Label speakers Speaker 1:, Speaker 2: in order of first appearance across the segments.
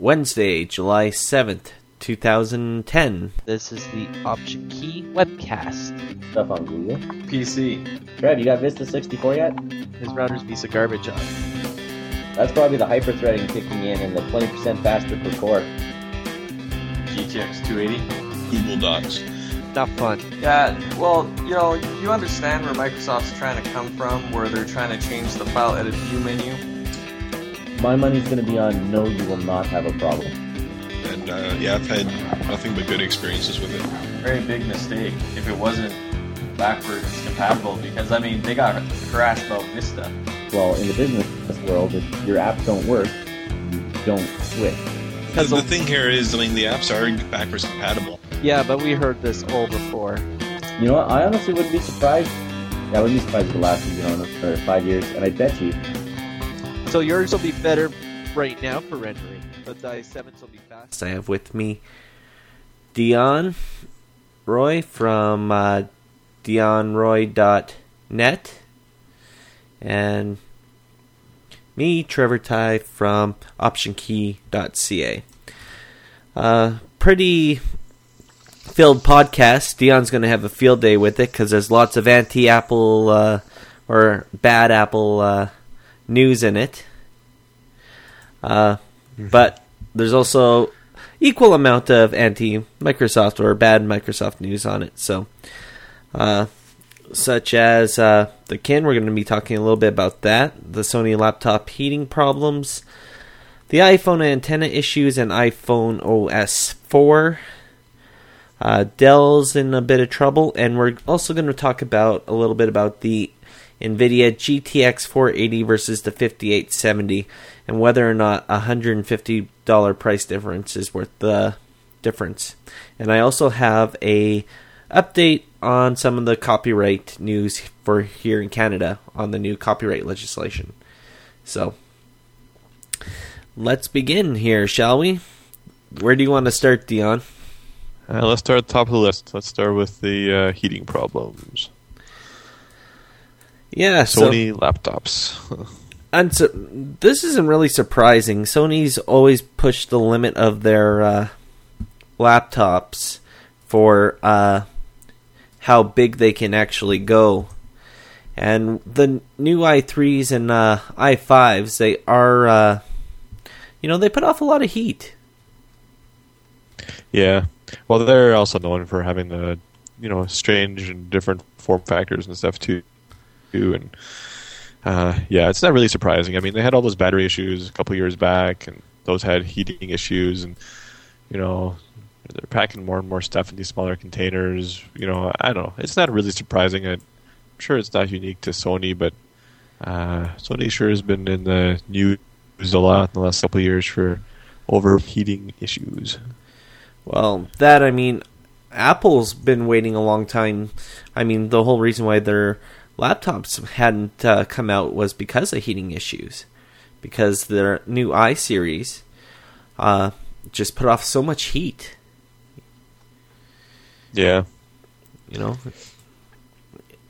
Speaker 1: Wednesday, July 7th, 2010.
Speaker 2: This is the Option Key webcast.
Speaker 3: Stuff on Google.
Speaker 4: PC.
Speaker 3: Fred, you got Vista 64 yet?
Speaker 2: His router's piece of garbage on.
Speaker 3: That's probably the hyper-threading kicking in and the 20% faster per core.
Speaker 4: GTX 280.
Speaker 5: Google Docs.
Speaker 2: Not fun.
Speaker 4: Yeah, well, you know, you understand where Microsoft's trying to come from, where they're trying to change the file edit view menu.
Speaker 3: My money's going to be on no, you will not have a problem.
Speaker 5: And uh, yeah, I've had nothing but good experiences with it.
Speaker 4: Very big mistake if it wasn't backwards compatible, because I mean, they got harassed about Vista.
Speaker 3: Well, in the business world, if your apps don't work, you don't switch.
Speaker 5: The, the thing here is, I mean, the apps are backwards compatible.
Speaker 2: Yeah, but we heard this all before.
Speaker 3: You know what? I honestly wouldn't be surprised. Yeah, I wouldn't be surprised if it lasted, you know, for five years. And I bet you,
Speaker 2: So yours will be better right now for rendering, but the i7s will be fast.
Speaker 1: I have with me Dion Roy from uh, DionRoy.net and me, Trevor Ty from OptionKey.ca. Uh, pretty filled podcast. Dion's going to have a field day with it because there's lots of anti-Apple uh, or bad Apple uh, news in it. Uh, but there's also equal amount of anti-Microsoft or bad Microsoft news on it. So, uh, such as uh, the Kin, we're going to be talking a little bit about that. The Sony laptop heating problems, the iPhone antenna issues, and iPhone OS 4. Uh, Dell's in a bit of trouble, and we're also going to talk about a little bit about the NVIDIA GTX 480 versus the 5870, and whether or not a $150 price difference is worth the difference. And I also have a update on some of the copyright news for here in Canada on the new copyright legislation. So, let's begin here, shall we? Where do you want to start, Dion?
Speaker 6: Uh, let's start at the top of the list. Let's start with the uh, heating problems.
Speaker 1: Yeah, so
Speaker 6: Sony laptops.
Speaker 1: and so, this isn't really surprising. Sony's always pushed the limit of their uh, laptops for uh, how big they can actually go. And the new i3s and uh, i5s, they are, uh, you know, they put off a lot of heat.
Speaker 6: yeah. Well, they're also known for having the, you know, strange and different form factors and stuff too. And uh, yeah, it's not really surprising. I mean, they had all those battery issues a couple years back, and those had heating issues, and you know, they're packing more and more stuff in these smaller containers. You know, I don't know. It's not really surprising. I'm sure it's not unique to Sony, but uh, Sony sure has been in the news a lot in the last couple of years for overheating issues.
Speaker 1: Well, that I mean, Apple's been waiting a long time. I mean, the whole reason why their laptops hadn't uh, come out was because of heating issues. Because their new i series uh, just put off so much heat.
Speaker 6: Yeah,
Speaker 1: You know,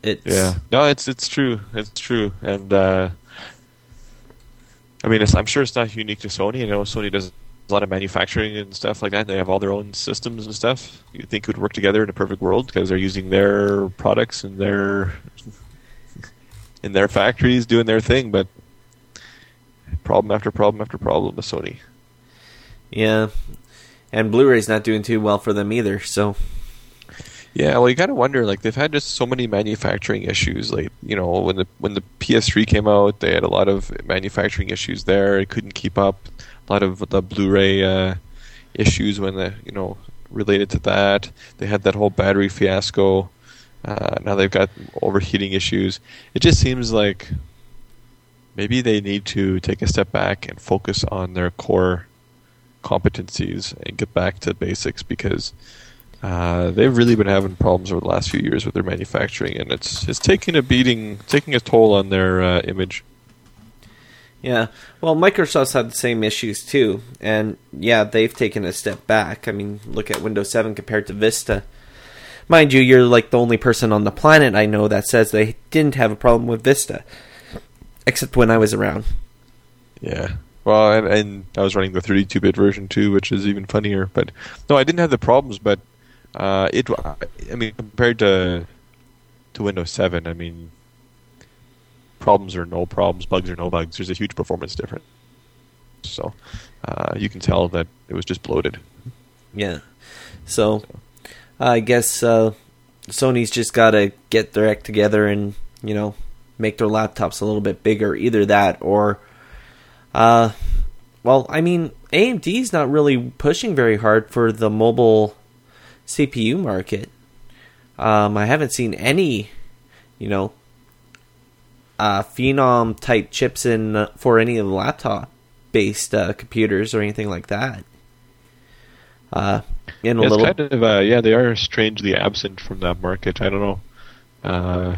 Speaker 1: it's
Speaker 6: yeah. No, it's it's true. It's true, and uh, I mean, it's, I'm sure it's not unique to Sony. You know Sony does a lot of manufacturing and stuff like that. They have all their own systems and stuff. You think it would work together in a perfect world because they're using their products and their in their factories doing their thing, but problem after problem after problem with Sony.
Speaker 1: yeah. And Blu-ray's not doing too well for them either. So
Speaker 6: Yeah, well, you gotta wonder. Like they've had just so many manufacturing issues. Like you know, when the when the PS3 came out, they had a lot of manufacturing issues there. It couldn't keep up. A lot of the Blu-ray uh, issues when the you know related to that. They had that whole battery fiasco. Uh, now they've got overheating issues. It just seems like maybe they need to take a step back and focus on their core competencies and get back to basics because uh, they've really been having problems over the last few years with their manufacturing, and it's it's taking a beating, taking a toll on their uh, image.
Speaker 1: Yeah, well, Microsoft's had the same issues too, and yeah, they've taken a step back. I mean, look at Windows 7 compared to Vista. Mind you, you're like the only person on the planet I know that says they didn't have a problem with Vista, except when I was around.
Speaker 6: Yeah. Well, and, and I was running the 32-bit version too, which is even funnier. But no, I didn't have the problems. But uh, it, I mean, compared to to Windows 7, I mean, problems are no problems, bugs are no bugs. There's a huge performance difference. So uh, you can tell that it was just bloated.
Speaker 1: Yeah. So I guess uh, Sony's just got to get their act together and you know make their laptops a little bit bigger. Either that or, uh, well, I mean AMD's not really pushing very hard for the mobile CPU market. Um, I haven't seen any, you know, uh, Phenom type chips in uh, for any of the laptop based uh, computers or anything like that. In a
Speaker 6: it's
Speaker 1: little,
Speaker 6: kind of uh, yeah, they are strangely absent from that market. I don't know. Uh,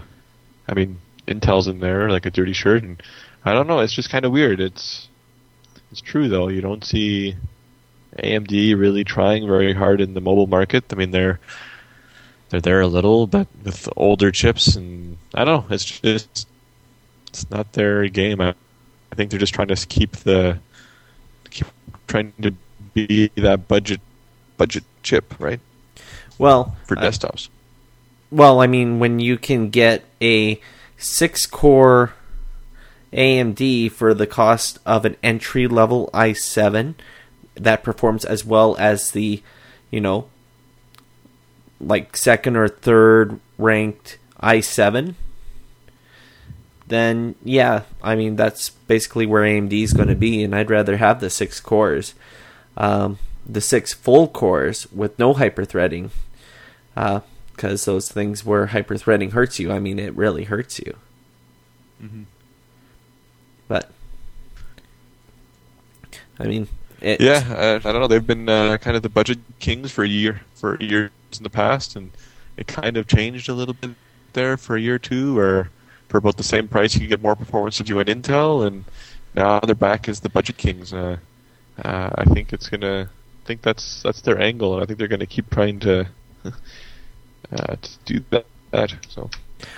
Speaker 6: I mean, Intel's in there like a dirty shirt, and I don't know. It's just kind of weird. It's it's true though. You don't see AMD really trying very hard in the mobile market. I mean, they're they're there a little, but with older chips, and I don't know. It's just it's not their game. I, I think they're just trying to keep the keep trying to be that budget budget chip, right?
Speaker 1: well,
Speaker 6: For
Speaker 1: uh,
Speaker 6: desktops.
Speaker 1: Well, I mean, when you can get a six core AMD for the cost of an entry level i7 that performs as well as the, you know, like second or third ranked i7, then yeah, I mean, that's basically where AMD is going to be, and I'd rather have the six cores. Um, the six full cores with no hyperthreading because those things where hyperthreading hurts you. I mean, it really hurts you. But I mean, it,
Speaker 6: Yeah, uh, I don't know. They've been uh, kind of the budget kings for a year, for years in the past, and it kind of changed a little bit there for a year or two, where for about the same price you get more performance if you Intel, and now they're back as the budget kings. Uh, uh, I think it's gonna. I think that's that's their angle, and I think they're gonna keep trying to uh, to do that. that. So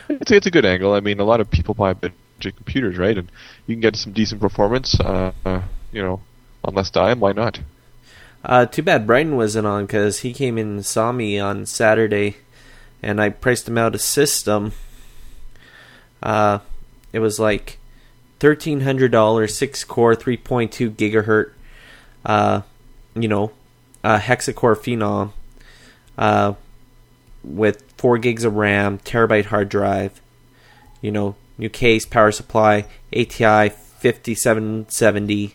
Speaker 6: it's it's a good angle. I mean, a lot of people buy budget computers, right? And you can get some decent performance. Uh, you know, on less time. Why not?
Speaker 1: Uh, too bad Brighton wasn't on because he came in and saw me on Saturday, and I priced him out a system. Uh, it was like thirteen hundred dollars, six core, three point two gigahertz. Uh, you know, a hexacore phenom. Uh, with four gigs of RAM, terabyte hard drive. You know, new case, power supply, ATI fifty seven seventy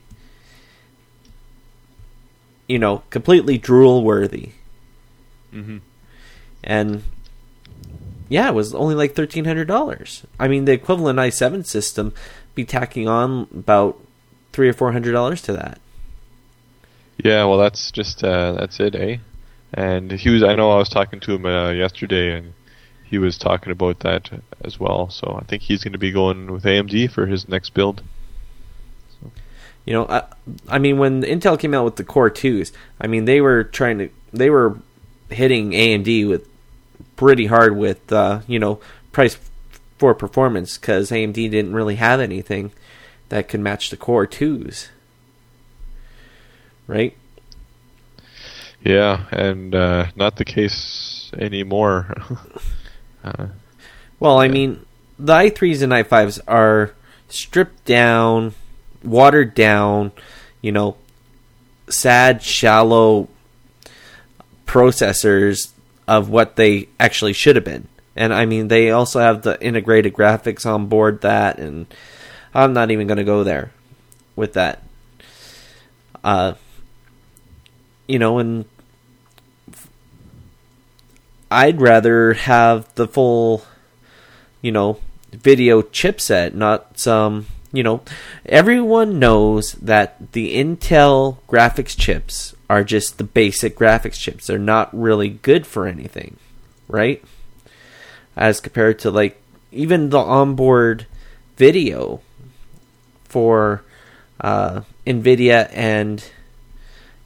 Speaker 1: you know, completely drool worthy.
Speaker 6: Mm-hmm.
Speaker 1: And yeah, it was only like thirteen hundred dollars. I mean, the equivalent i7 system be tacking on about three or four hundred dollars to that.
Speaker 6: Yeah, well, that's just uh, that's it, eh? And he was. I know I was talking to him uh, yesterday, and he was talking about that as well. So I think he's going to be going with AMD for his next build.
Speaker 1: You know, I, I mean, when Intel came out with the Core twos, I mean, they were trying to, they were hitting AMD with pretty hard with, uh, you know, price for performance because AMD didn't really have anything that could match the Core twos, right?
Speaker 6: Yeah, and uh, not the case anymore. uh,
Speaker 1: Well, I mean, the i3s and i5s are stripped down, watered down, you know, sad, shallow processors of what they actually should have been. And I mean, they also have the integrated graphics on board that, and I'm not even going to go there with that. Uh, you know, and I'd rather have the full, you know, video chipset, not some, you know, everyone knows that the Intel graphics chips are just the basic graphics chips. They're not really good for anything, right? As compared to like even the onboard video for uh, NVIDIA and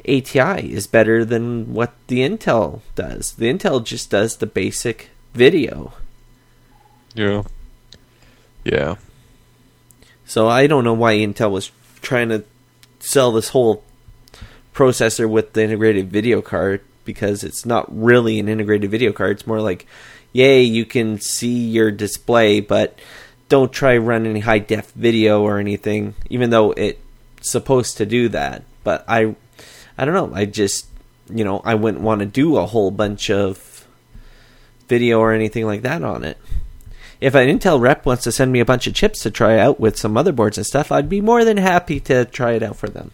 Speaker 1: ATI is better than what the Intel does. The Intel just does the basic video.
Speaker 6: yeah, yeah.
Speaker 1: So I don't know why Intel was trying to sell this whole processor with the integrated video card because it's not really an integrated video card. It's more like, yay, you can see your display, but don't try run any high def video or anything, even though it's supposed to do that. But I, I don't know. I just, you know, I wouldn't want to do a whole bunch of video or anything like that on it. If an Intel rep wants to send me a bunch of chips to try out with some motherboards and stuff, I'd be more than happy to try it out for them.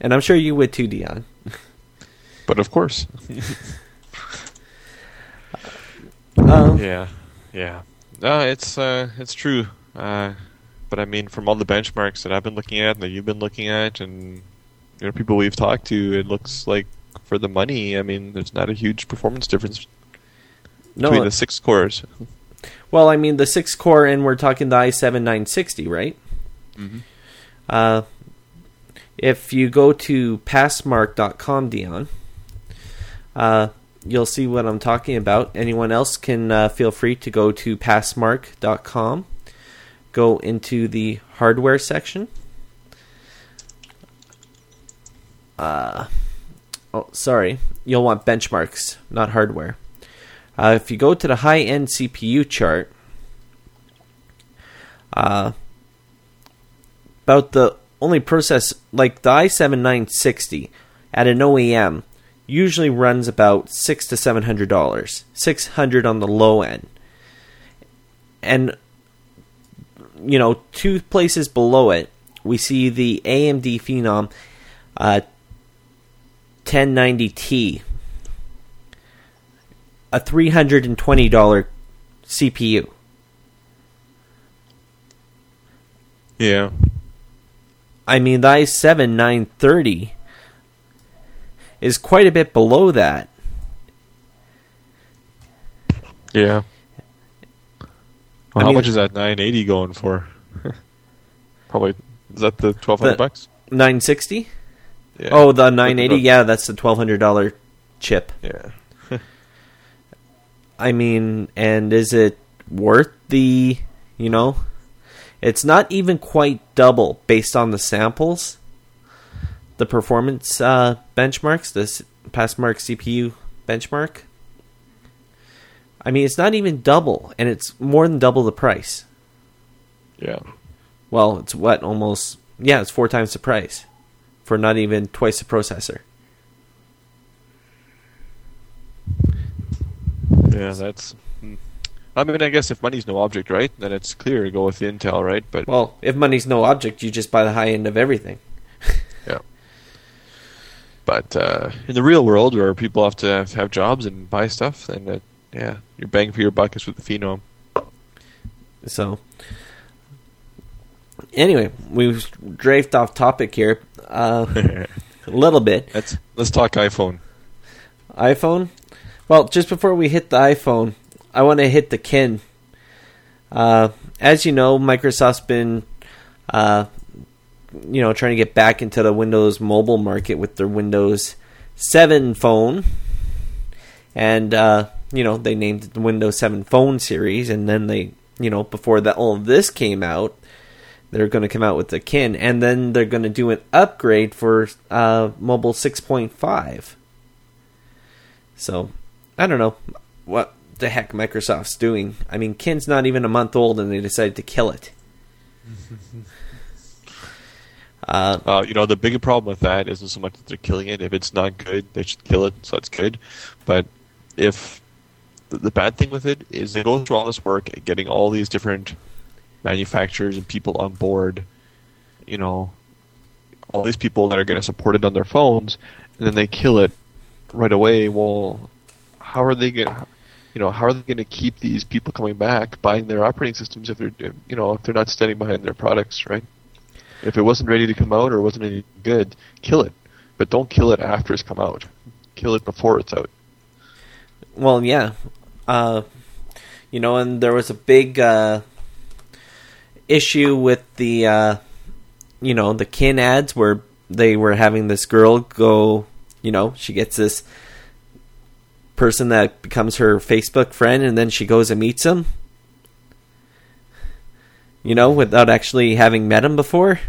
Speaker 1: And I'm sure you would too, Dion.
Speaker 6: But of course.
Speaker 1: Um,
Speaker 6: Yeah, yeah. No, it's uh, it's true. Uh, but I mean, from all the benchmarks that I've been looking at and that you've been looking at, and you know, people we've talked to, it looks like for the money, I mean, there's not a huge performance difference
Speaker 1: no,
Speaker 6: between the six cores.
Speaker 1: well, I mean the six core, and we're talking the i7 960, right?
Speaker 6: Mhm.
Speaker 1: Uh, if you go to passmark.com, Dion, uh, you'll see what I'm talking about. Anyone else can uh, feel free to go to passmark.com, go into the hardware section. Uh, oh, sorry. You'll want benchmarks, not hardware. Uh, if you go to the high end CPU chart, uh, about the only process, like the i7 960 at an OEM, usually runs about six to seven hundred dollars, six hundred on the low end, and you know two places below it, we see the AMD Phenom uh, 1090T, a three hundred and twenty dollar CPU.
Speaker 6: Yeah.
Speaker 1: I mean, the i7 930 is quite a bit below that.
Speaker 6: Yeah. Well,
Speaker 1: I
Speaker 6: how
Speaker 1: mean-
Speaker 6: much is that 980 going for? Probably is that the 1200
Speaker 1: The-
Speaker 6: bucks?
Speaker 1: 960?
Speaker 6: Yeah.
Speaker 1: Oh, the 980? Yeah, that's the $1,200 chip.
Speaker 6: Yeah.
Speaker 1: I mean, and is it worth the, you know? It's not even quite double based on the samples. The performance uh, benchmarks, this Passmark CPU benchmark. I mean, it's not even double, and it's more than double the price.
Speaker 6: Yeah.
Speaker 1: Well, it's what almost yeah, it's four times the price for not even twice the processor.
Speaker 6: Yeah, that's. hmm. I mean, I guess if money's no object, right? Then it's clear to go with Intel, right? But
Speaker 1: Well, if money's no object, you just buy the high end of everything.
Speaker 6: yeah. But uh, in the real world, where people have to have, have jobs and buy stuff, then uh, yeah, your bang for your buck is with the Phenom.
Speaker 1: So, anyway, we've draped off topic here uh, a little bit.
Speaker 6: Let's let's talk iPhone.
Speaker 1: iPhone. Well, just before we hit the iPhone, I want to hit the Kin. Uh, as you know, Microsoft's been, uh, you know, trying to get back into the Windows mobile market with their Windows 7 phone, and uh, you know they named it the Windows 7 Phone series, and then they, you know, before that all of this came out, they're going to come out with the Kin, and then they're going to do an upgrade for uh, Mobile 6.5. So, I don't know what the heck Microsoft's doing. I mean, Kin's not even a month old, and they decided to kill it. uh,
Speaker 6: Uh, you know, the bigger problem with that isn't so much that they're killing it. If it's not good, they should kill it, so it's good. But if the, the bad thing with it is they go through all this work getting all these different manufacturers and people on board, you know, all these people that are going to support it on their phones, and then they kill it right away. Well, how are they going to, you know, how are they going to keep these people coming back buying their operating systems if they're, you know, if they're not standing behind their products, right? If it wasn't ready to come out or wasn't any good, kill it. But don't kill it after it's come out. Kill it before it's out.
Speaker 1: well, yeah. Uh, you know, and there was a big uh, issue with the, uh, you know, the Kin ads where they were having this girl go, you know, she gets this person that becomes her Facebook friend, and then she goes and meets him. You know, without actually having met him before.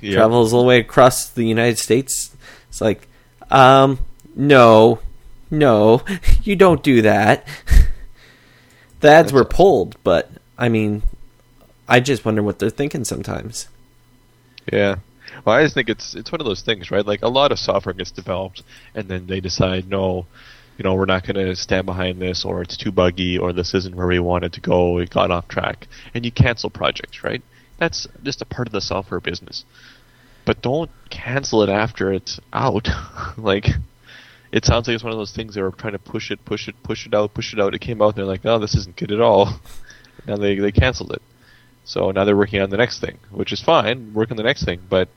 Speaker 6: Yeah.
Speaker 1: travels all the way across the United States. It's like, um, no, no, you don't do that. the ads
Speaker 6: That's
Speaker 1: were pulled, but I mean, I just wonder what they're thinking sometimes.
Speaker 6: Yeah. Well, I just think it's it's one of those things, right? Like a lot of software gets developed, and then they decide, no, you know, we're not going to stand behind this, or it's too buggy, or this isn't where we wanted to go. It got off track, and you cancel projects, right? That's just a part of the software business. But don't cancel it after it's out. like, it sounds like it's one of those things they were trying to push it, push it, push it out, push it out. It came out, and they're like, oh, this isn't good at all. now they they canceled it. So now they're working on the next thing, which is fine, work on the next thing, but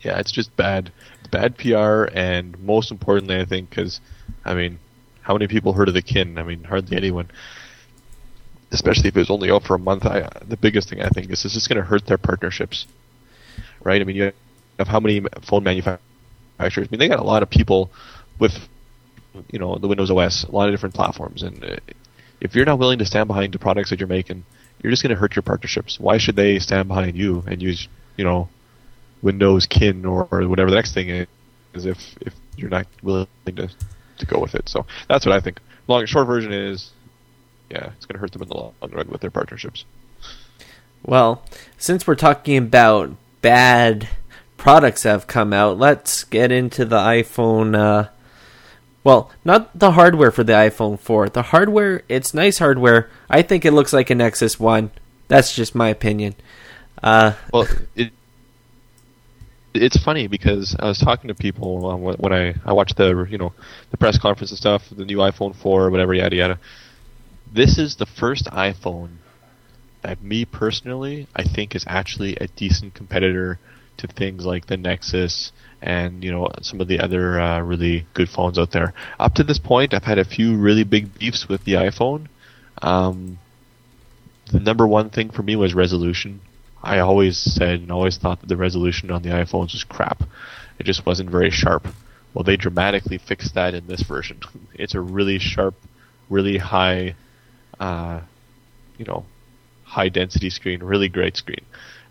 Speaker 6: yeah, it's just bad, bad PR, and most importantly, I think, because I mean, how many people heard of the kin? I mean, hardly anyone. Especially if it was only out for a month. I, the biggest thing I think is it's just going to hurt their partnerships, right? I mean, you have how many phone manufacturers? I mean, they got a lot of people with, you know, the Windows OS, a lot of different platforms, and uh, if you're not willing to stand behind the products that you're making, you're just going to hurt your partnerships. Why should they stand behind you and use, you know, Windows kin or, or whatever the next thing is, if if you're not willing to to go with it? So that's what I think. Long short version is, yeah, it's going to hurt them in the long run with their partnerships.
Speaker 1: Well, since we're talking about bad products that have come out, let's get into the iPhone. Uh, well, not the hardware for the iPhone 4. The hardware, it's nice hardware. I think it looks like a Nexus 1. That's just my opinion. Uh,
Speaker 6: Well, it it's funny because I was talking to people um, when I I watched the you know the press conference and stuff, the new iPhone 4, whatever, yada yada. This is the first iPhone that me personally I think is actually a decent competitor to things like the Nexus and you know some of the other uh, really good phones out there. Up to this point, I've had a few really big beefs with the iPhone. Um, the number one thing for me was resolution. I always said and always thought that the resolution on the iPhones was crap. It just wasn't very sharp. Well, they dramatically fixed that in this version. It's a really sharp, really high, uh, you know, high density screen, really great screen.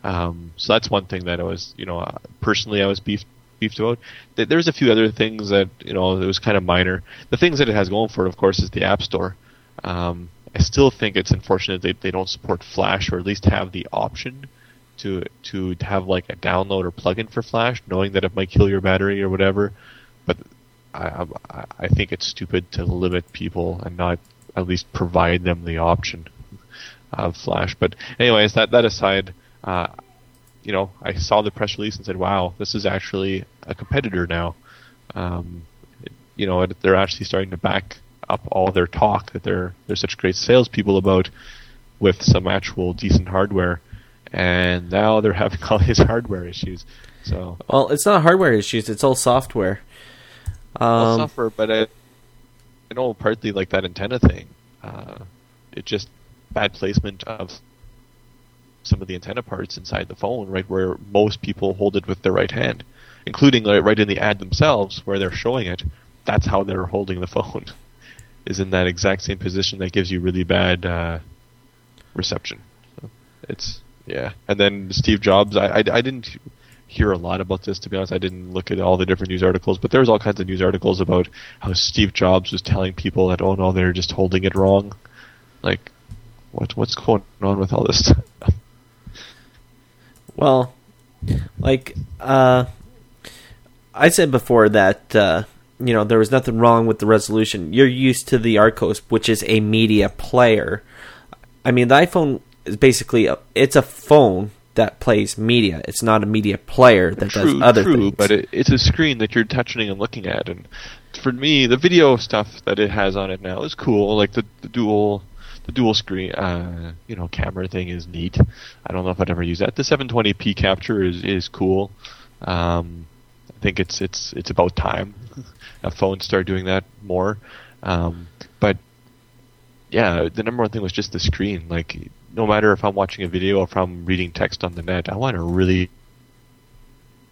Speaker 6: Um, so that's one thing that I was, you know, uh, personally I was beefed beefed about. There's a few other things that you know it was kind of minor. The things that it has going for it, of course, is the App Store. Um, I still think it's unfortunate they they don't support Flash or at least have the option to to have like a download or plugin for Flash, knowing that it might kill your battery or whatever. But I I, I think it's stupid to limit people and not at least provide them the option of Flash. But anyways, that that aside, uh, you know, I saw the press release and said, "Wow, this is actually a competitor now." Um, you know, they're actually starting to back up all their talk that they're they're such great salespeople about with some actual decent hardware, and now they're having all these hardware issues. So
Speaker 1: well, it's not hardware issues, it's all software. Um,
Speaker 6: suffer, but I, I know partly like that antenna thing. Uh, it just bad placement of some of the antenna parts inside the phone, right where most people hold it with their right hand, including like, right in the ad themselves where they're showing it. That's how they're holding the phone, is in that exact same position that gives you really bad uh, reception. So it's yeah, and then Steve Jobs. I, I I didn't hear a lot about this to be honest. I didn't look at all the different news articles, but there was all kinds of news articles about how Steve Jobs was telling people that oh no, they're just holding it wrong. Like, what what's going on with all this stuff?
Speaker 1: Well, like uh, I said before that uh, you know there was nothing wrong with the resolution. You're used to the Archos, which is a media player. I mean, the iPhone is basically a, it's a phone that plays media. It's not a media player that
Speaker 6: true,
Speaker 1: does other
Speaker 6: true,
Speaker 1: things.
Speaker 6: but it, it's a screen that you're touching and looking at, and for me, the video stuff that it has on it now is cool. Like the, the dual, the dual screen, uh, you know, camera thing is neat. I don't know if I'd ever use that. The 720p capture is is cool. Um, I think it's it's it's about time phones start doing that more. Um, but yeah, the number one thing was just the screen. Like, no matter if I'm watching a video or if I'm reading text on the net, I want a really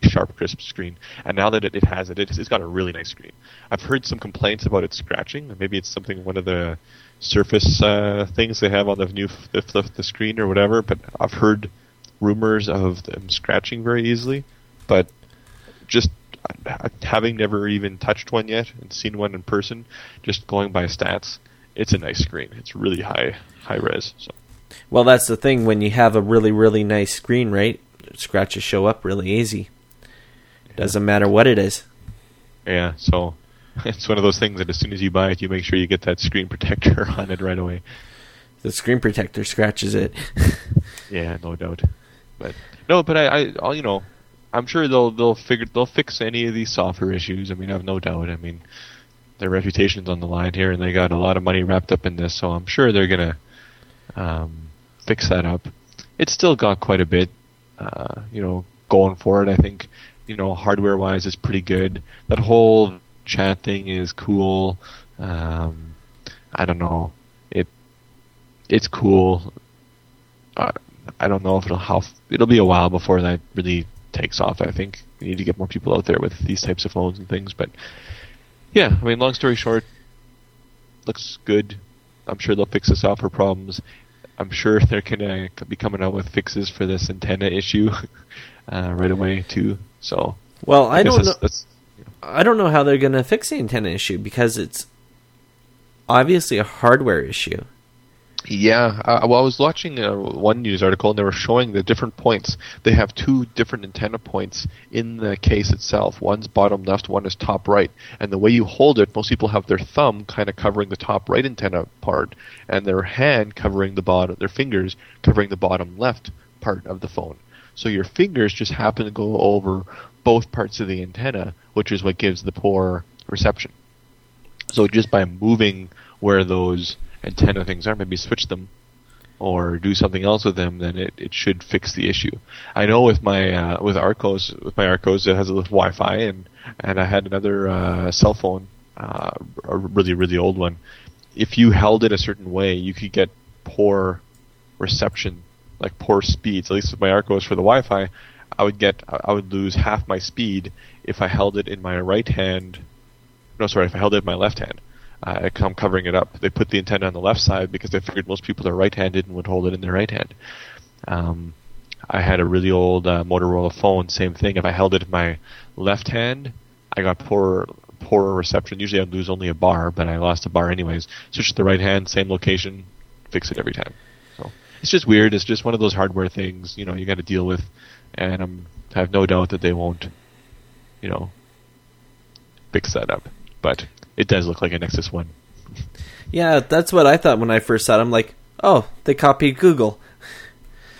Speaker 6: sharp, crisp screen. And now that it, it has it, it's, it's got a really nice screen. I've heard some complaints about it scratching. Maybe it's something one of the Surface uh, things they have on the new the, the, the screen or whatever. But I've heard rumors of them scratching very easily, but just uh, having never even touched one yet and seen one in person, just going by stats, it's a nice screen. It's really high high res. So
Speaker 1: Well, that's the thing. When you have a really, really nice screen, right? Scratches show up really easy. Doesn't matter what it is.
Speaker 6: yeah, so it's one of those things that as soon as you buy it, you make sure you get that screen protector on it right away.
Speaker 1: The screen protector scratches it.
Speaker 6: Yeah, no doubt. But no, but I, I, you know, I'm sure they'll they'll figure they'll fix any of these software issues. I mean, I have no doubt. I mean, their reputation's on the line here, and they got a lot of money wrapped up in this, so I'm sure they're gonna um, fix that up. It's still got quite a bit, uh, you know, going for it. I think, you know, hardware wise, it's pretty good. That whole chat thing is cool. Um, I don't know. It it's cool. Uh, I don't know if it'll how it'll be a while before that really takes off. I think we need to get more people out there with these types of phones and things. But yeah, I mean, long story short, looks good. I'm sure they'll fix the software problems. I'm sure they're gonna be coming out with fixes for this antenna issue uh, right away too. So
Speaker 1: Well, I,
Speaker 6: guess
Speaker 1: don't know.
Speaker 6: that's, that's
Speaker 1: I don't know how they're going to fix the antenna issue because it's obviously a hardware issue.
Speaker 6: Yeah, uh, well, I was watching uh, one news article, and they were showing the different points. They have two different antenna points in the case itself. One's bottom left, one is top right. And the way you hold it, most people have their thumb kind of covering the top right antenna part, and their hand covering the bottom, their fingers covering the bottom left part of the phone. So your fingers just happen to go over both parts of the antenna, which is what gives the poor reception. So just by moving where those antenna things are, maybe switch them or do something else with them, then it, it should fix the issue. I know with my uh, with Archos with my Archos it has a little Wi-Fi and and I had another uh, cell phone, uh, a really really old one. If you held it a certain way, you could get poor reception, like poor speeds. At least with my Archos for the Wi-Fi, I would get I would lose half my speed if I held it in my right hand. No, sorry, if I held it in my left hand. Uh, I'm covering it up. They put the antenna on the left side because they figured most people are right-handed and would hold it in their right hand. Um, I had a really old uh, Motorola phone, same thing. If I held it in my left hand, I got poor poorer reception. Usually I'd lose only a bar, but I lost a bar anyways. Switch to the right hand, same location, fix it every time. So it's just weird. It's just one of those hardware things, you know, you got to deal with, and I'm, I have no doubt that they won't, you know, fix that up. But it does look like a Nexus One.
Speaker 1: Yeah, that's what I thought when I first saw it. I'm like, oh, they copied Google.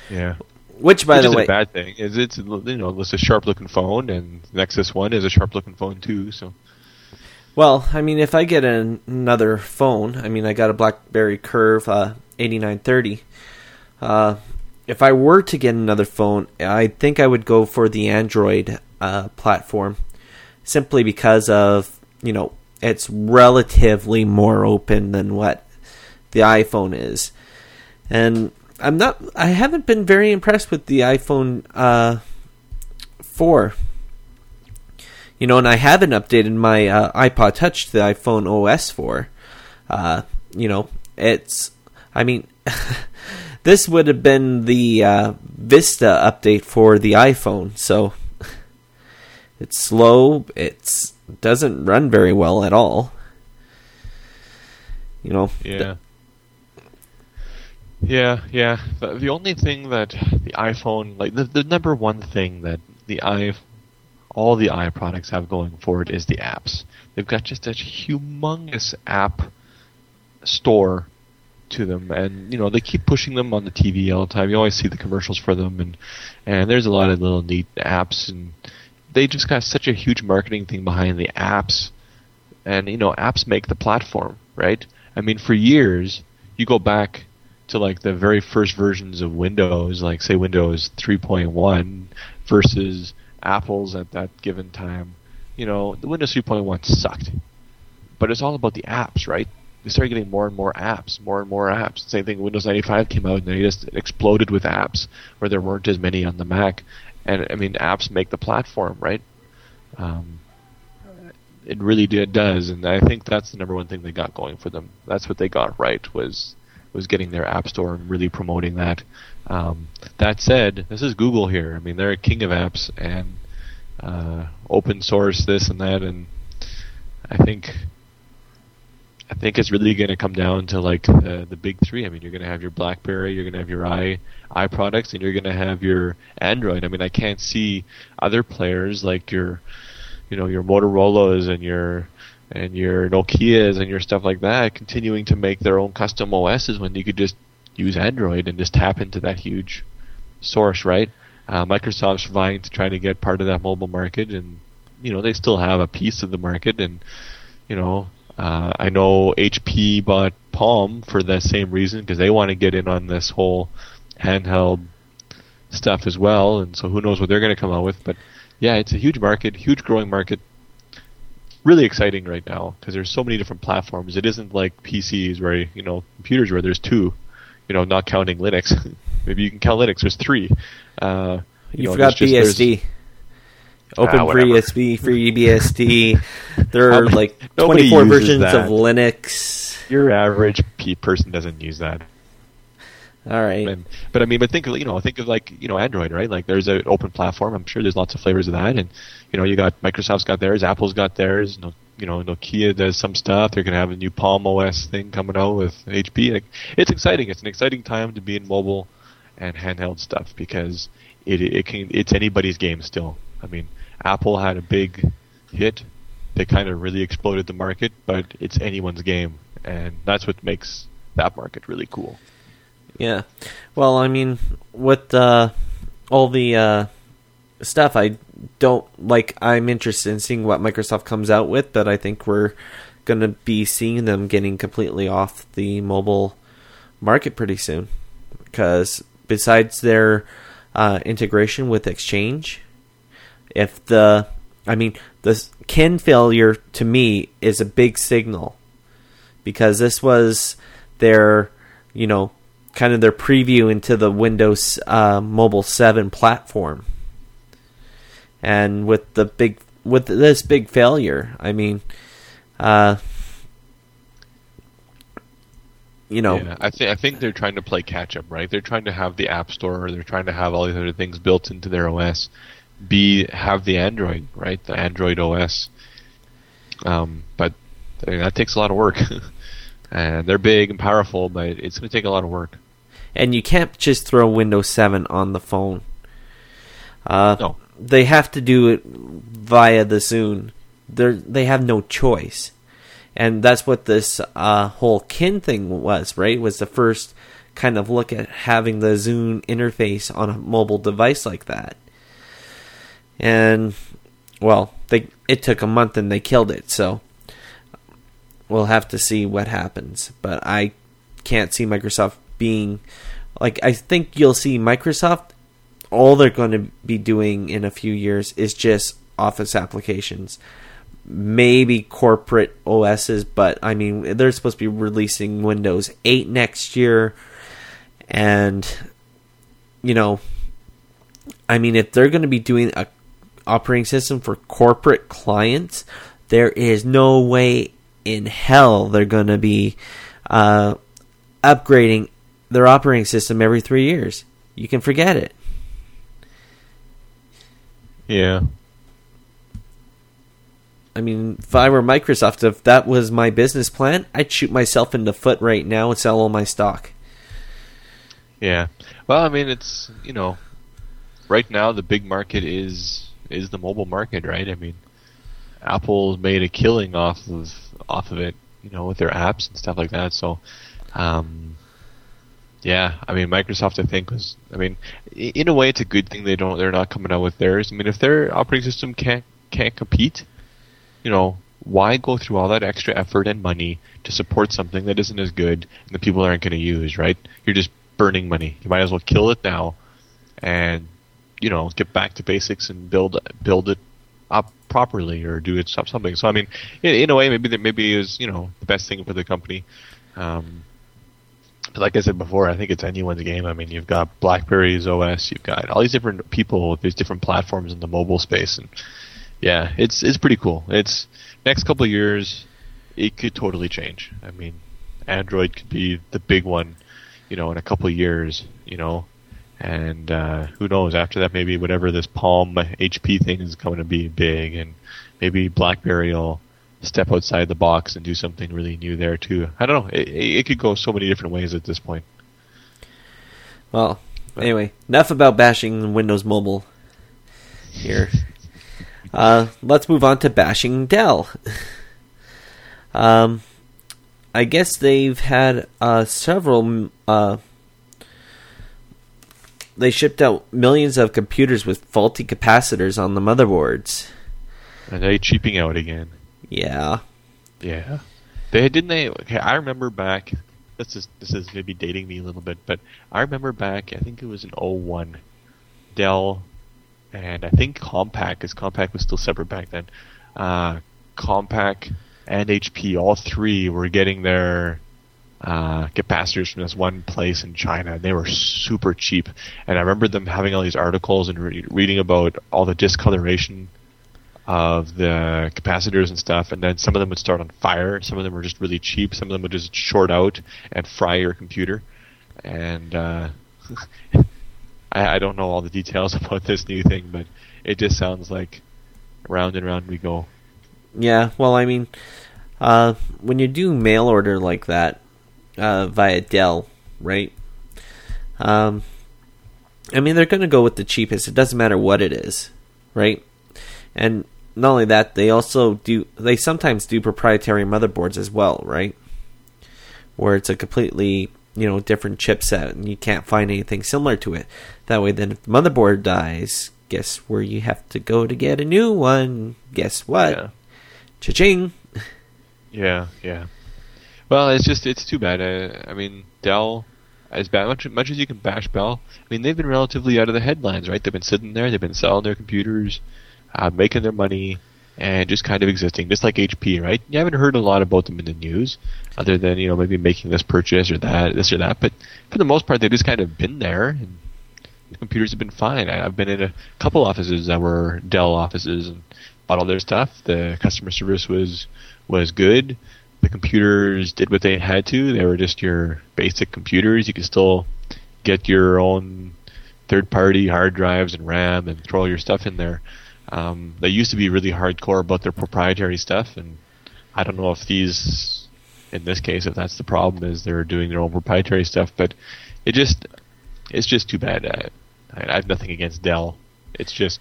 Speaker 6: Yeah.
Speaker 1: Which, by
Speaker 6: Which
Speaker 1: the way,
Speaker 6: a bad thing. Is it's you know it's a sharp looking phone, and Nexus One is a sharp looking phone too. So
Speaker 1: well, I mean, if I get an, another phone, I mean, I got a BlackBerry Curve uh, 8930. Uh, if I were to get another phone, I think I would go for the Android uh, platform, simply because of you know it's relatively more open than what the iPhone is, and I'm not. I haven't been very impressed with the iPhone uh, four. You know, and I haven't updated my uh, iPod Touch to the iPhone OS four. Uh, you know, it's. I mean, this would have been the uh, Vista update for the iPhone, so it's slow. It doesn't run very well at all. You know,
Speaker 6: yeah. Yeah, yeah. The, the only thing that the iPhone, like the, the number one thing that the i, all the i products have going for it is the apps. They've got just a humongous app store to them, and you know they keep pushing them on the TV all the time. You always see the commercials for them, and and there's a lot of little neat apps, and they just got such a huge marketing thing behind the apps, and you know apps make the platform, right? I mean, for years you go back to like the very first versions of Windows, like say Windows 3.1 versus Apple's at that given time, you know, the Windows 3.1 sucked. But it's all about the apps, right? They started getting more and more apps, more and more apps. Same thing, Windows 95 came out and they just exploded with apps, where there weren't as many on the Mac. And I mean, apps make the platform, right? Um, it really did, does, and I think that's the number one thing they got going for them. That's what they got right was was getting their app store and really promoting that. Um, that said, this is Google here. I mean, they're a king of apps and uh, open source this and that, and I think I think it's really going to come down to like uh, the big three. I mean, you're going to have your BlackBerry, you're going to have your i i products, and you're going to have your Android. I mean, I can't see other players like your, you know, your Motorola's and your and your Nokia's and your stuff like that continuing to make their own custom OSs when you could just use Android and just tap into that huge source, right? Uh, Microsoft's vying to try to get part of that mobile market, and you know they still have a piece of the market, and you know uh, I know HP bought Palm for the same reason because they want to get in on this whole handheld stuff as well, and so who knows what they're going to come out with. But yeah, it's a huge market, huge growing market. Really exciting right now because there's so many different platforms. It isn't like PCs where you know computers where there's two, you know, not counting Linux. Maybe you can count Linux. There's three. Uh,
Speaker 1: You,
Speaker 6: know,
Speaker 1: forgot
Speaker 6: just-
Speaker 1: Open
Speaker 6: Ah, whatever.
Speaker 1: FreeBSD. There are like
Speaker 6: nobody
Speaker 1: 24 versions
Speaker 6: that.
Speaker 1: of Linux.
Speaker 6: Your average person doesn't use that.
Speaker 1: All right.
Speaker 6: And, but I mean, but think of you know, think of like you know Android, right? Like there's an open platform. I'm sure there's lots of flavors of that, and you know, you got Microsoft's got theirs, Apple's got theirs. No, you know, Nokia does some stuff. They're gonna have a new Palm OS thing coming out with HP. Like, it's exciting. It's an exciting time to be in mobile and handheld stuff because it it can it's anybody's game still. I mean, Apple had a big hit. They kind of really exploded the market, but it's anyone's game, and that's what makes that market really cool.
Speaker 1: Yeah. Well, I mean, with uh, all the uh, stuff, I don't like. I'm interested in seeing what Microsoft comes out with, but I think we're going to be seeing them getting completely off the mobile market pretty soon. Because besides their uh, integration with Exchange, if the, I mean, the kin failure to me is a big signal because this was their, you know, kind of their preview into the Windows uh, Mobile 7 platform. And with the big with this big failure, I mean, uh, you know,
Speaker 6: Yeah, I think I think they're trying to play catch up, right? They're trying to have the App Store, they're trying to have all these other things built into their OS. Be have the Android, right? The Android OS. Um, but I mean, that takes a lot of work, and they're big and powerful, but it's going to take a lot of work.
Speaker 1: and you can't just throw Windows 7 on the phone. Uh,
Speaker 6: No.
Speaker 1: They have to do it via the Zune. They they have no choice, and that's what this uh, whole Kin thing was. Right, was the first kind of look at having the Zune interface on a mobile device like that. And well, they it took a month and they killed it. So we'll have to see what happens. But I can't see Microsoft being like I think you'll see Microsoft all they're going to be doing in a few years is just office applications. Maybe corporate OSs, but I mean they're supposed to be releasing Windows 8 next year and you know I mean if they're going to be doing a operating system for corporate clients, there is no way in hell they're going to be uh, upgrading their operating system every three years. You can forget it.
Speaker 6: Yeah,
Speaker 1: I mean, if I were Microsoft, if that was my business plan, I'd shoot myself in the foot right now and sell all my stock.
Speaker 6: yeah. Well, I mean, it's you know, right now the big market is is the mobile market, right? I mean, Apple made a killing off of off of it, you know, with their apps and stuff like that. So, um, yeah, I mean, Microsoft, I think was, I mean, in a way, it's a good thing they don't, they're not coming out with theirs. I mean, if their operating system can't can't compete, you know, why go through all that extra effort and money to support something that isn't as good and the people aren't going to use, right? You're just burning money. You might as well kill it now, and you know, get back to basics and build build it up properly or do it something. So I mean, in, in a way, maybe that maybe is you know the best thing for the company. Um, like I said before, I think it's anyone's game. I mean, you've got BlackBerry's OS, you've got all these different people, there's different platforms in the mobile space, and yeah, it's it's pretty cool. It's next couple of years, it could totally change. I mean, Android could be the big one, you know, in a couple of years, you know, and uh, who knows after that maybe whatever this Palm HP thing is going to be big, and maybe BlackBerry will step outside the box and do something really new there too. I don't know. It, it could go so many different ways at this point.
Speaker 1: Well, anyway, enough about bashing Windows Mobile here. Uh, let's move on to bashing Dell. um, I guess they've had uh, several. Uh, they shipped out millions of computers with faulty capacitors on the motherboards.
Speaker 6: And they cheaping out again.
Speaker 1: Yeah.
Speaker 6: Yeah. They didn't they okay, I remember back this is this is maybe dating me a little bit, but I remember back I think it was an 01 Dell and I think Compaq because Compaq was still separate back then. Uh Compaq and HP all three were getting their uh, capacitors from this one place in China. And they were super cheap, and I remember them having all these articles and re- reading about all the discoloration of the capacitors and stuff, and then some of them would start on fire. Some of them were just really cheap. Some of them would just short out and fry your computer. And uh, I, I don't know all the details about this new thing, but it just sounds like round and round we go.
Speaker 1: Yeah, well, I mean, uh, when you do mail order like that uh, via Dell, right? Um, I mean, they're going to go with the cheapest. It doesn't matter what it is, right? And not only that, they also do. They sometimes do proprietary motherboards as well, right? Where it's a completely you know different chipset, and you can't find anything similar to it. That way, then if the motherboard dies, guess where you have to go to get a new one? Guess what?
Speaker 6: Yeah.
Speaker 1: Cha-ching!
Speaker 6: Yeah, yeah. Well, it's just it's too bad. I, I mean, Dell, as bad much much as you can bash Dell, I mean they've been relatively out of the headlines, right? They've been sitting there, they've been selling their computers, uh, making their money, and just kind of existing, just like HP, right? You haven't heard a lot about them in the news, other than you know maybe making this purchase or that, this or that. But for the most part, they've just kind of been there, and the computers have been fine. I, I've been in a couple offices that were Dell offices and bought all their stuff. The customer service was was good. The computers did what they had to. They were just your basic computers. You could still get your own third-party hard drives and RAM and throw all your stuff in there. Um, they used to be really hardcore about their proprietary stuff, and I don't know if these, in this case, if that's the problem, is they're doing their own proprietary stuff. But it just, it's just too bad. I, I have nothing against Dell. It's just,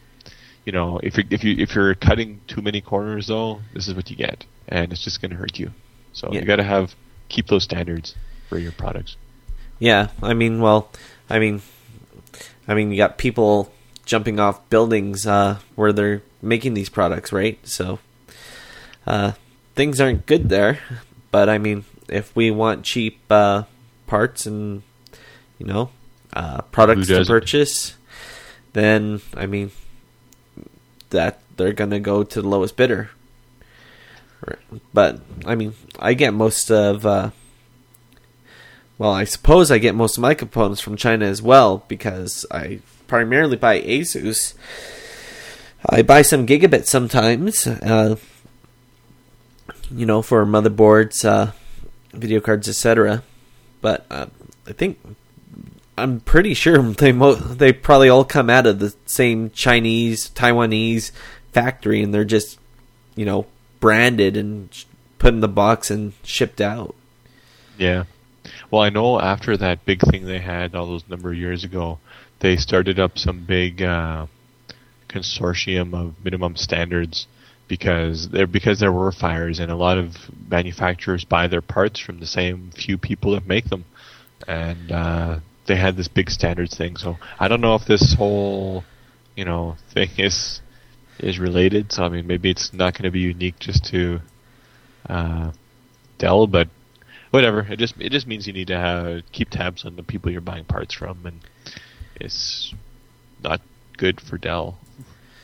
Speaker 6: you know, if you if you if you're cutting too many corners, though, this is what you get, and it's just going to hurt you. So
Speaker 1: Yeah.
Speaker 6: you got to have keep those standards for your products.
Speaker 1: Yeah, I mean, well, I mean, I mean, you got people jumping off buildings uh, where they're making these products, right? So uh, things aren't good there. But I mean, if we want cheap uh, parts and you know uh, products to purchase, then I mean that they're gonna go to the lowest bidder. But I mean, I get most of. Uh, well, I suppose I get most of my components from China as well because I primarily buy Asus. I buy some Gigabyte sometimes, uh, you know, for motherboards, uh, video cards, etc. But uh, I think I'm pretty sure they mo- they probably all come out of the same Chinese, Taiwanese factory, and they're just, you know, branded and put in the box and shipped out.
Speaker 6: Yeah. Well, I know after that big thing they had all those number of years ago, they started up some big uh, consortium of minimum standards because there because there were fires and a lot of manufacturers buy their parts from the same few people that make them, and uh, they had this big standards thing. So I don't know if this whole you know thing is is related. So I mean, maybe it's not going to be unique just to uh, Dell, but whatever. It just it just means you need to have keep tabs on the people you're buying parts from, and it's not good for Dell.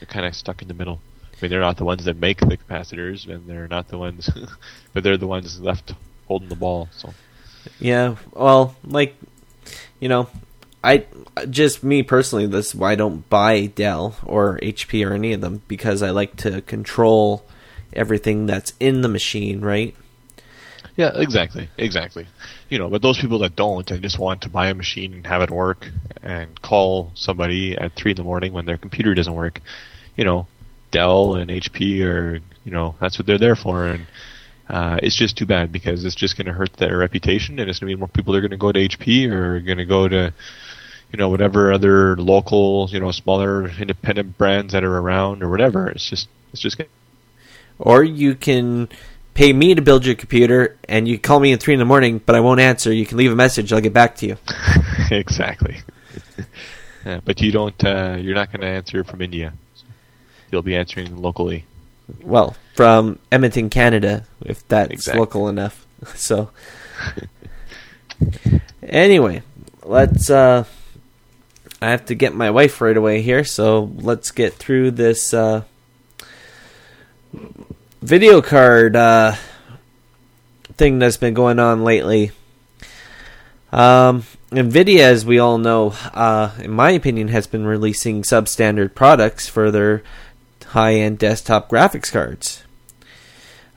Speaker 6: They're kind of stuck in the middle. I mean, they're not the ones that make the capacitors, and they're not the ones, but they're the ones left holding the ball. So
Speaker 1: Yeah, well, like you know, I just me personally, that's why I don't buy Dell or HP or any of them because I like to control everything that's in the machine, right?
Speaker 6: Yeah, exactly, exactly. You know, but those people that don't and just want to buy a machine and have it work and call somebody at three in the morning when their computer doesn't work, you know, Dell and HP are, you know, that's what they're there for, and uh, it's just too bad because it's just going to hurt their reputation, and it's going to mean more people are going to go to HP or going to go to, you know, whatever other local, you know, smaller independent brands that are around or whatever. It's just, it's just. Gonna...
Speaker 1: Or you can pay me to build your computer, and you call me at three in the morning, but I won't answer. You can leave a message. I'll get back to you.
Speaker 6: exactly. yeah, but you don't. Uh, you're not going to answer from India. You'll be answering locally.
Speaker 1: Well, from Edmonton, Canada, if that's
Speaker 6: Exactly.
Speaker 1: local enough. So, anyway, let's. Uh, I have to get my wife right away here, so let's get through this uh, video card uh, thing that's been going on lately. Um, Nvidia, as we all know, uh, in my opinion, has been releasing substandard products for their high-end desktop graphics cards.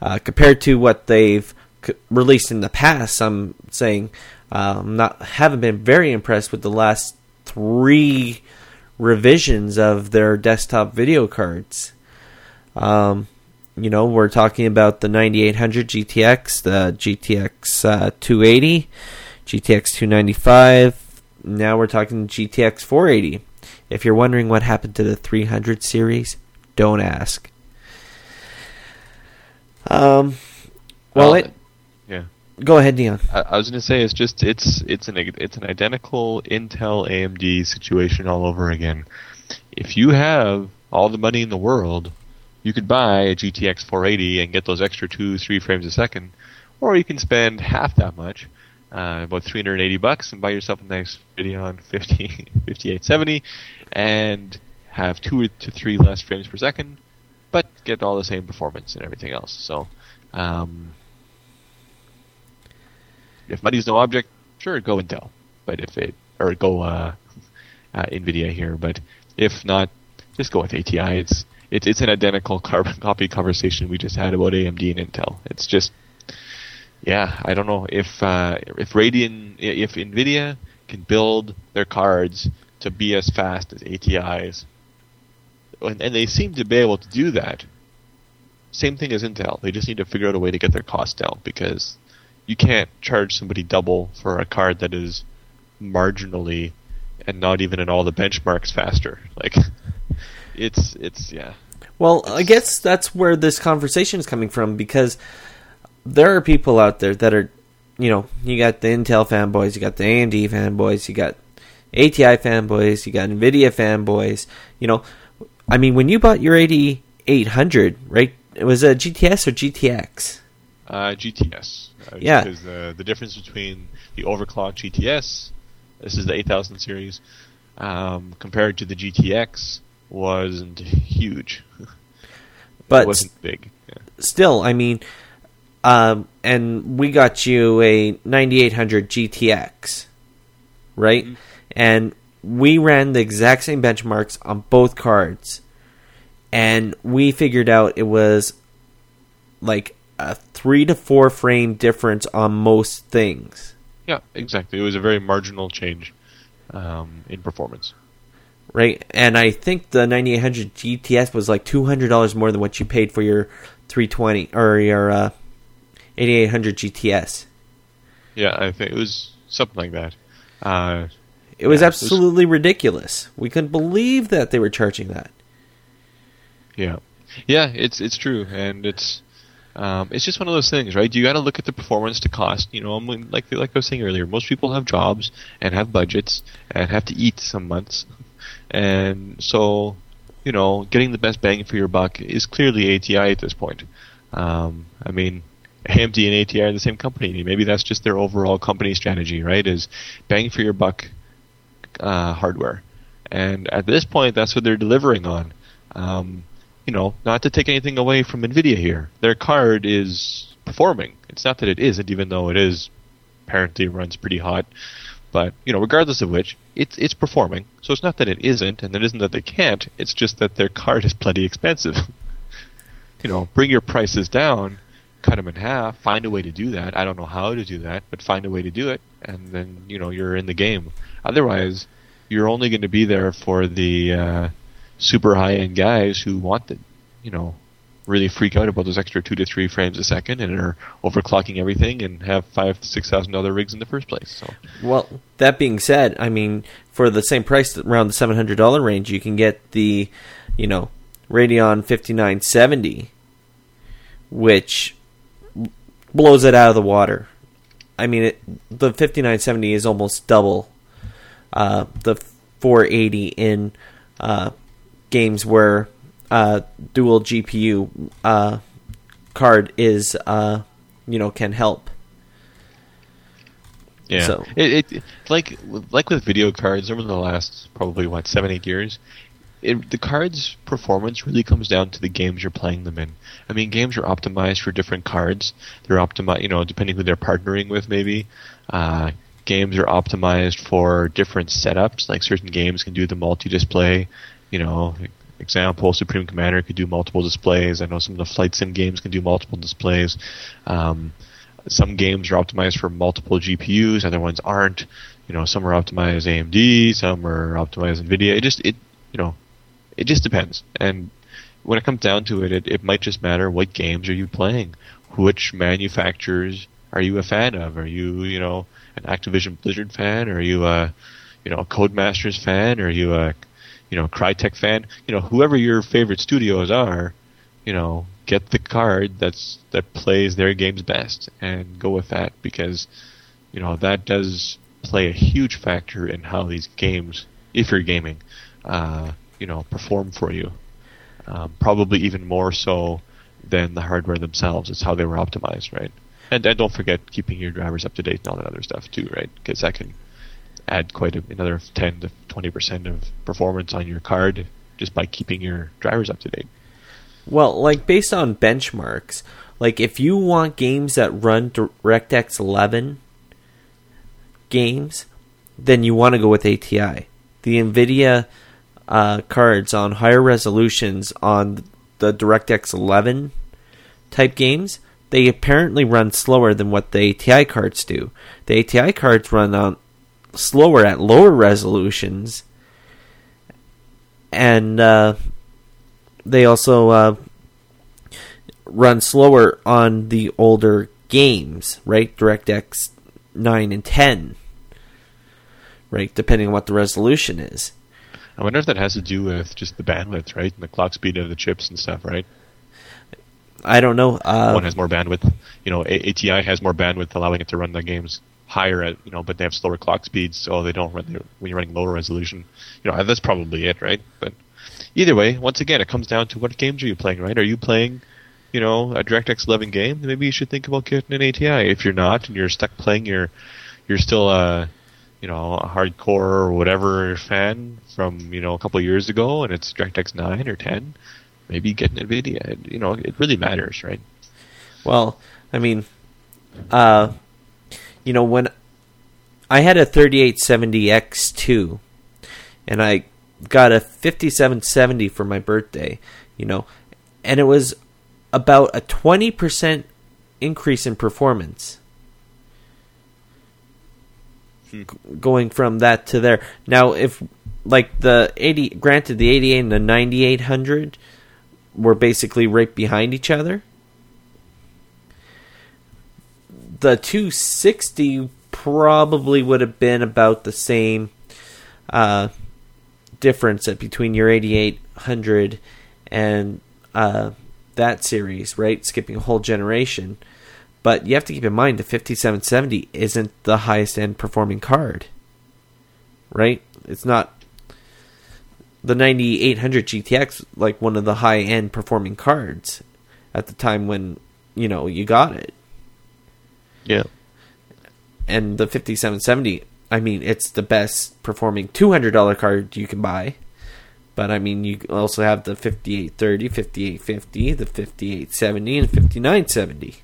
Speaker 1: Uh, compared to what they've c- released in the past, I'm saying um, not haven't been very impressed with the last three revisions of their desktop video cards. Um, you know, we're talking about the 9800 GTX, the GTX uh, 280, GTX 295. Now we're talking GTX 480. If you're wondering what happened to the 300 series, don't ask. Um, well, it,
Speaker 6: yeah.
Speaker 1: go ahead, Dion.
Speaker 6: I, I was going to say it's just it's it's an it's an identical Intel AMD situation all over again. If you have all the money in the world, you could buy a GTX 480 and get those extra two three frames a second, or you can spend half that much, uh, about 380 bucks, and buy yourself a nice Radeon 50 5870, and have two to three less frames per second, but get all the same performance and everything else. So. Um, if money's no object, sure, go Intel. But if it or go uh, uh, Nvidia here, but if not, just go with ATI. It's it's it's an identical carbon copy conversation we just had about AMD and Intel. It's just yeah, I don't know if uh, if Radeon if Nvidia can build their cards to be as fast as ATI's, and, and they seem to be able to do that. Same thing as Intel. They just need to figure out a way to get their costs down because you can't charge somebody double for a card that is marginally and not even in all the benchmarks faster. Like it's it's yeah.
Speaker 1: Well, I guess that's where this conversation is coming from because there are people out there that are, you know, you got the Intel fanboys, you got the AMD fanboys, you got ATI fanboys, you got Nvidia fanboys. You know, I mean, when you bought your 8800, right? It was a GTS or GTX?
Speaker 6: Uh, GTS. Uh,
Speaker 1: Yeah.
Speaker 6: Because the the difference between the overclocked GTS, this is the 8000 series, um, compared to the GTX, wasn't huge.
Speaker 1: But
Speaker 6: it wasn't big. Yeah.
Speaker 1: still, I mean, um, and we got you a 9800 GTX, right? And we ran the exact same benchmarks on both cards, and we figured out it was like a three to four frame difference on most things,
Speaker 6: Yeah, exactly. It was a very marginal change um, in performance.
Speaker 1: right? And I think the 9800 GTS was like $200 more than what you paid for your 320 or your uh, 8800 GTS.
Speaker 6: Yeah, I think it was something like that. Uh,
Speaker 1: It was
Speaker 6: Yeah, it was-
Speaker 1: absolutely ridiculous. We couldn't believe that they were charging that.
Speaker 6: Yeah, yeah, it's it's true, and it's um, it's just one of those things, right? You got to look at the performance to cost. You know, I mean, like like I was saying earlier, most people have jobs and have budgets and have to eat some months, and so you know, getting the best bang for your buck is clearly ATI at this point. Um, I mean, AMD and ATI are the same company. Maybe that's just their overall company strategy, right? Is bang for your buck uh, hardware, and at this point, that's what they're delivering on. Um, you know, not to take anything away from Nvidia here, their card is performing. It's not that it isn't, even though it is apparently runs pretty hot. But you know, regardless of which, it's it's performing. So it's not that it isn't, and it isn't that they can't. It's just that their card is plenty expensive. you know, bring your prices down, cut them in half, find a way to do that. I don't know how to do that, but find a way to do it, and then you know you're in the game. Otherwise, you're only going to be there for the uh, super high end guys who want the, you know, really freak out about those extra two to three frames a second and are overclocking everything and have five to six thousand dollar rigs in the first place. So
Speaker 1: Well, that being said, I mean, for the same price, around the seven hundred dollar range, you can get the, you know, Radeon fifty nine seventy, which blows it out of the water. I mean, it, the fifty nine seventy is almost double uh, the four eighty in uh, games where uh, dual GPU uh, card is, uh, you know, can help.
Speaker 6: Yeah,
Speaker 1: So-
Speaker 6: it, it like like with video cards over the last probably what seven eight years, it, the cards performance really comes down to the games you're playing them in. I mean, games are optimized for different cards. They're optimized, you know, depending who they're partnering with. Maybe uh, games are optimized for different setups. Like certain games can do the multi-display. You know, example, Supreme Commander could do multiple displays. I know some of the flight sim games can do multiple displays. Um, some games are optimized for multiple GPUs, other ones aren't. You know, some are optimized AMD, some are optimized NVIDIA. It just it you know, it just depends. And when it comes down to it, it, it might just matter what games are you playing, which manufacturers are you a fan of? Are you you know an Activision Blizzard fan? Are you a you know a Codemasters fan? Are you a you know Crytek fan? You know whoever your favorite studios are, you know get the card that's that plays their games best and go with that because you know that does play a huge factor in how these games, if you're gaming, uh, you know, perform for you. Um, probably even more so than the hardware themselves. It's how they were optimized, right? And, and don't forget keeping your drivers up to date and all that other stuff too, right? Because that can add quite a, another 10 to 20 percent of performance on your card just by keeping your drivers up to date.
Speaker 1: Well, like based on benchmarks, like if you want games that run DirectX 11 games, then you want to go with ATI. The NVIDIA uh, cards on higher resolutions on the DirectX 11 type games, they apparently run slower than what the ATI cards do. The ATI cards run on slower at lower resolutions, and uh, they also uh, run slower on the older games, right? DirectX 9 and 10, right? Depending on what the resolution is.
Speaker 6: I wonder if that has to do with just the bandwidth, right? And the clock speed of the chips and stuff, right?
Speaker 1: I don't know. Uh,
Speaker 6: One has more bandwidth. You know, ATI has more bandwidth, allowing it to run the games higher at you know, but they have slower clock speeds, so they don't run when you're running lower resolution. You know, that's probably it, right? But either way, once again, it comes down to what games are you playing, right? Are you playing, you know, a DirectX 11 game? Maybe you should think about getting an ATI. If you're not, and you're stuck playing, you're you're still a you know a hardcore or whatever fan from you know a couple of years ago, and it's DirectX 9 or 10. Maybe get an NVIDIA. You know, it really matters, right?
Speaker 1: Well, I mean, uh, you know, when I had a 3870X2 and I got a 5770 for my birthday, you know, and it was about a 20% increase in performance. G- Going from that to there. Now, if like the 80, granted, the 88 and the 9800 were basically right behind each other the 260 probably would have been about the same uh, difference between your 8800 and uh, that series, right? Skipping a whole generation. But you have to keep in mind the 5770 isn't the highest end performing card, right? It's not the 9800 GTX like one of the high end performing cards at the time when you know you got it.
Speaker 6: Yeah.
Speaker 1: and the 5770 i mean it's the best performing $200 card you can buy. But i mean you also have the 5830 5850 the 5870 and 5970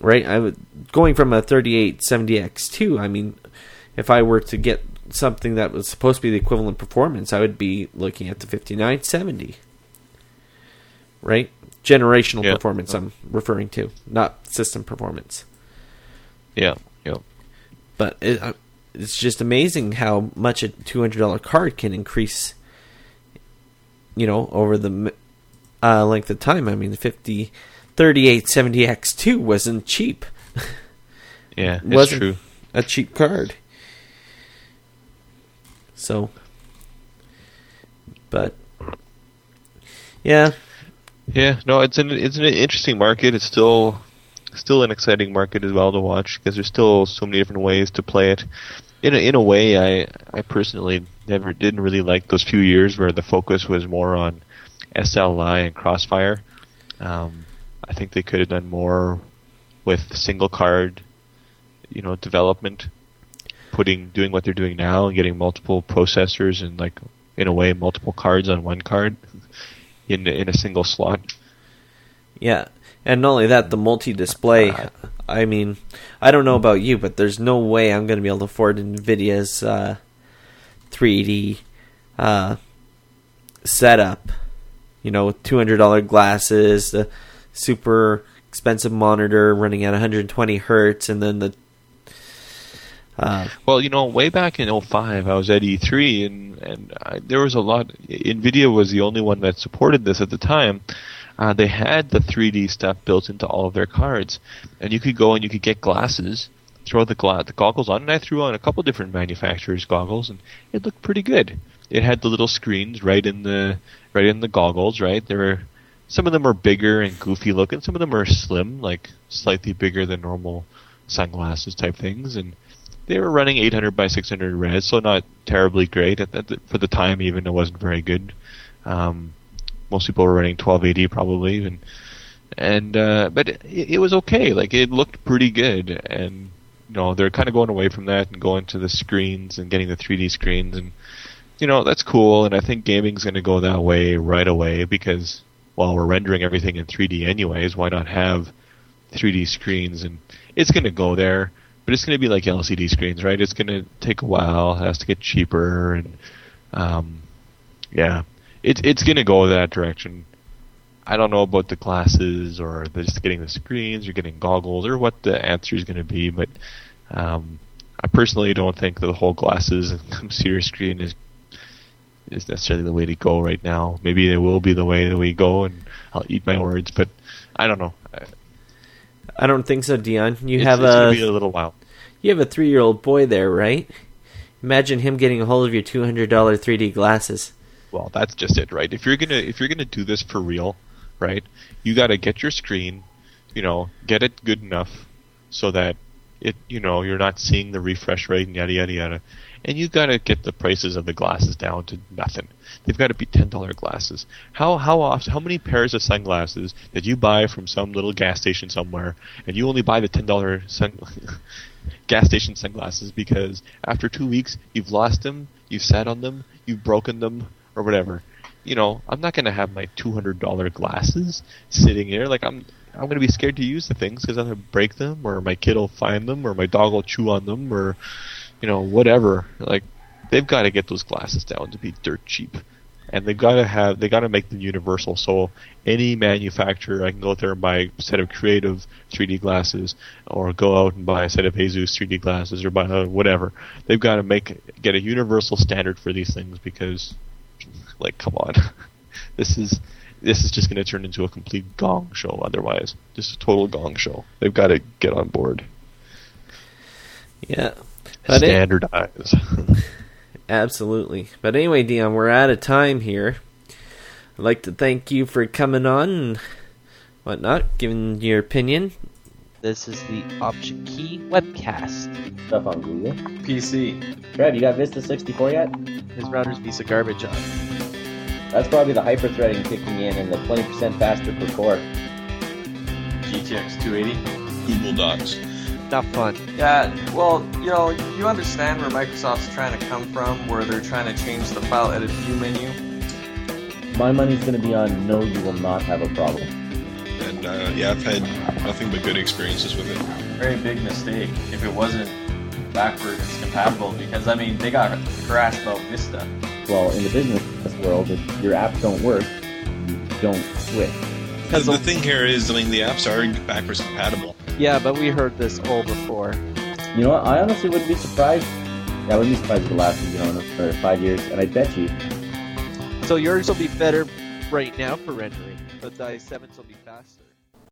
Speaker 1: right? I would going from a 3870x2 i mean if i were to get something that was supposed to be the equivalent performance i would be looking at the 5970 right generational
Speaker 6: Yeah.
Speaker 1: performance I'm referring to, not system performance.
Speaker 6: Yeah, yeah.
Speaker 1: But it, uh, it's just amazing how much a two hundred dollar card can increase. You know, over the uh, length of time. I mean, the 50, 3870X2 wasn't cheap.
Speaker 6: Yeah, it's
Speaker 1: wasn't
Speaker 6: true.
Speaker 1: a cheap card. So, but yeah,
Speaker 6: Yeah, no, it's an it's an interesting market. It's still still an exciting market as well to watch because there's still so many different ways to play it. In a, in a way, I I personally never didn't really like those few years where the focus was more on SLI and Crossfire. Um, I think they could have done more with single card, you know, development, putting doing what they're doing now and getting multiple processors and like in a way multiple cards on one card in in a single slot.
Speaker 1: yeah, and not only that, the multi-display. I mean, I don't know about you, but there's no way I'm going to be able to afford Nvidia's uh, 3D uh, setup. You know, with $200 glasses, the super expensive monitor running at 120 hertz, and then the uh,
Speaker 6: Well, you know, way back in 05, I was at E3, and and I, there was a lot. Nvidia was the only one that supported this at the time. Uh, they had the 3D stuff built into all of their cards, and you could go and you could get glasses, throw the gla- the goggles on, and I threw on a couple different manufacturers' goggles, and it looked pretty good. It had the little screens right in the right in the goggles, right? There were some of them are bigger and goofy looking, some of them are slim, like slightly bigger than normal sunglasses type things, and they were running 800 by 600 res, so not terribly great at, at the, for the time. Even it wasn't very good. Um, most people were running 1280 probably, and and uh, but it, it was okay. Like it looked pretty good, and you know they're kind of going away from that and going to the screens and getting the 3D screens, and you know that's cool. And I think gaming's going to go that way right away because while we're rendering everything in 3D anyways, why not have 3D screens? And it's going to go there but it's going to be like LCD screens, right? It's going to take a while. It has to get cheaper, and um, yeah, it's it's going to go that direction. I don't know about the glasses or just getting the screens or getting goggles or what the answer is going to be, but um, I personally don't think that the whole glasses and computer screen is is necessarily the way to go right now. Maybe it will be the way that we go, and I'll eat my words, but I don't know.
Speaker 1: I don't think so, Dion. You
Speaker 6: It's-
Speaker 1: have
Speaker 6: it's
Speaker 1: a
Speaker 6: a little while.
Speaker 1: you have a three year old boy there, right? Imagine him getting a hold of your two hundred dollar 3D glasses.
Speaker 6: Well, that's just it, right? If you're gonna if you're gonna do this for real, right? You got to get your screen, you know, get it good enough so that it, you know, you're not seeing the refresh rate and yada yada yada. And you got to get the prices of the glasses down to nothing. They've got to be ten dollar glasses. How how often? How many pairs of sunglasses did you buy from some little gas station somewhere, and you only buy the ten dollar sun gas station sunglasses because after two weeks you've lost them, you've sat on them, you've broken them, or whatever. You know, I'm not gonna have my two hundred dollar glasses sitting here. Like I'm, I'm gonna be scared to use the things because I'm gonna break them, or my kid will find them, or my dog will chew on them, or you know, whatever. Like they've got to get those glasses down to be dirt cheap. And they've got to have, they got to make them universal. So any manufacturer, I can go out there and buy a set of creative 3D glasses, or go out and buy a set of Asus 3D glasses, or buy whatever. They've got to make get a universal standard for these things because, like, come on, this is this is just going to turn into a complete gong show. Otherwise, just a total gong show. They've got to get on board,
Speaker 1: Yeah. But it-
Speaker 6: standardize.
Speaker 1: Absolutely. But anyway, Dion, we're out of time here. I'd like to thank you for coming on and whatnot, giving your opinion.
Speaker 2: This is the Option Key webcast.
Speaker 3: Stuff on Google.
Speaker 4: PC.
Speaker 3: Trev, you got Vista 64 yet?
Speaker 2: His router's piece of garbage on.
Speaker 3: That's probably the hyper-threading kicking in and the 20% faster per core.
Speaker 4: GTX 280.
Speaker 5: Google Docs.
Speaker 2: Not fun.
Speaker 7: Yeah, well, you know, you understand where Microsoft's trying to come from, where they're trying to change the file edit view menu.
Speaker 3: My money's going to be on no, you will not have a problem.
Speaker 5: And uh, yeah, I've had nothing but good experiences with it.
Speaker 4: Very big mistake if it wasn't backwards compatible because I mean they got crashed about Vista.
Speaker 3: Well, in the business world, if your apps don't work, you don't switch.
Speaker 5: The, the thing here is, I mean, the apps are backwards compatible.
Speaker 2: Yeah, but we heard this all before.
Speaker 3: You know what? I honestly wouldn't be surprised. Yeah, I wouldn't be surprised if it lasted, you know, for five years. And I bet you,
Speaker 2: So yours will be better right now for rendering, but the i7s will be faster.